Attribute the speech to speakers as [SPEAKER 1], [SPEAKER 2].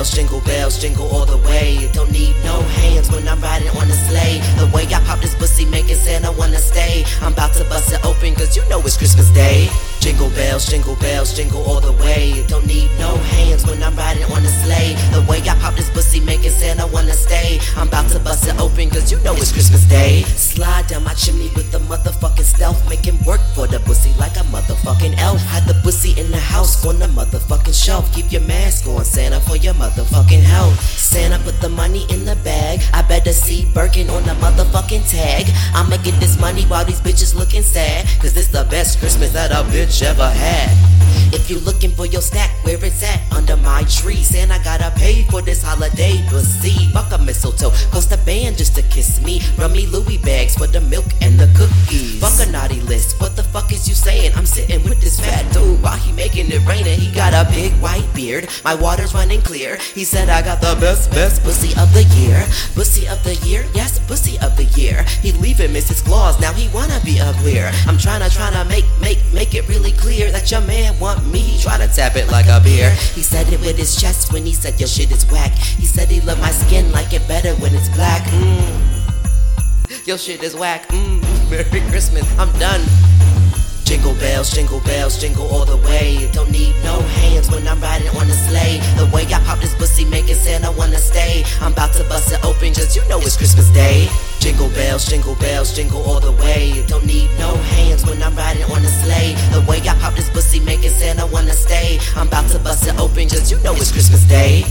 [SPEAKER 1] Jingle bells, jingle bells, jingle all the way. Don't need no hands when I'm riding on the sleigh. The way I pop this pussy making Santa wanna stay. I'm about to bust it open cause you know it's Christmas Day. Jingle bells, jingle bells, jingle all the way. Don't need no hands when I'm riding on the sleigh. The way I pop this pussy making Santa wanna stay. I'm about to bust it open cause you know it's Christmas Day. Slide down my chimney with the motherfucking stealth. Making work pussy in the house on the motherfucking shelf. Keep your mask on, Santa, for your motherfucking health. Santa put the money in the bag. I better see Birkin on the motherfucking tag. I'ma get this money while these bitches looking sad. Cause this the best Christmas that a bitch ever had. If you looking for your snack, where it's at? Under my tree. Santa gotta pay for this holiday. But see, fuck a mistletoe. Cost a band just to kiss me. Run me Louis bags for the milk and the cookies. Fuck a big white beard. My water's running clear. He said I got the best, best pussy of the year. Pussy of the year? Yes, pussy of the year. He leaving Mrs. Claus. Now he wanna be uglier. I'm trying to, trying to make, make, make it really clear that your man want me. He try to tap it like a beer. He said it with his chest when he said your shit is whack. He said he love my skin like it better when it's black. Mmm. Your shit is whack. Mmm. Merry Christmas. I'm done. Jingle bells, jingle bells, jingle all the way. Don't need no hands when I'm riding on the sleigh. The way I pop this pussy making Santa wanna stay. I'm about to bust it open just you know it's Christmas Day. Jingle bells, jingle bells, jingle all the way. Don't need no hands when I'm riding on the sleigh. The way I pop this pussy making Santa wanna stay. I'm about to bust it open just you know it's Christmas Day.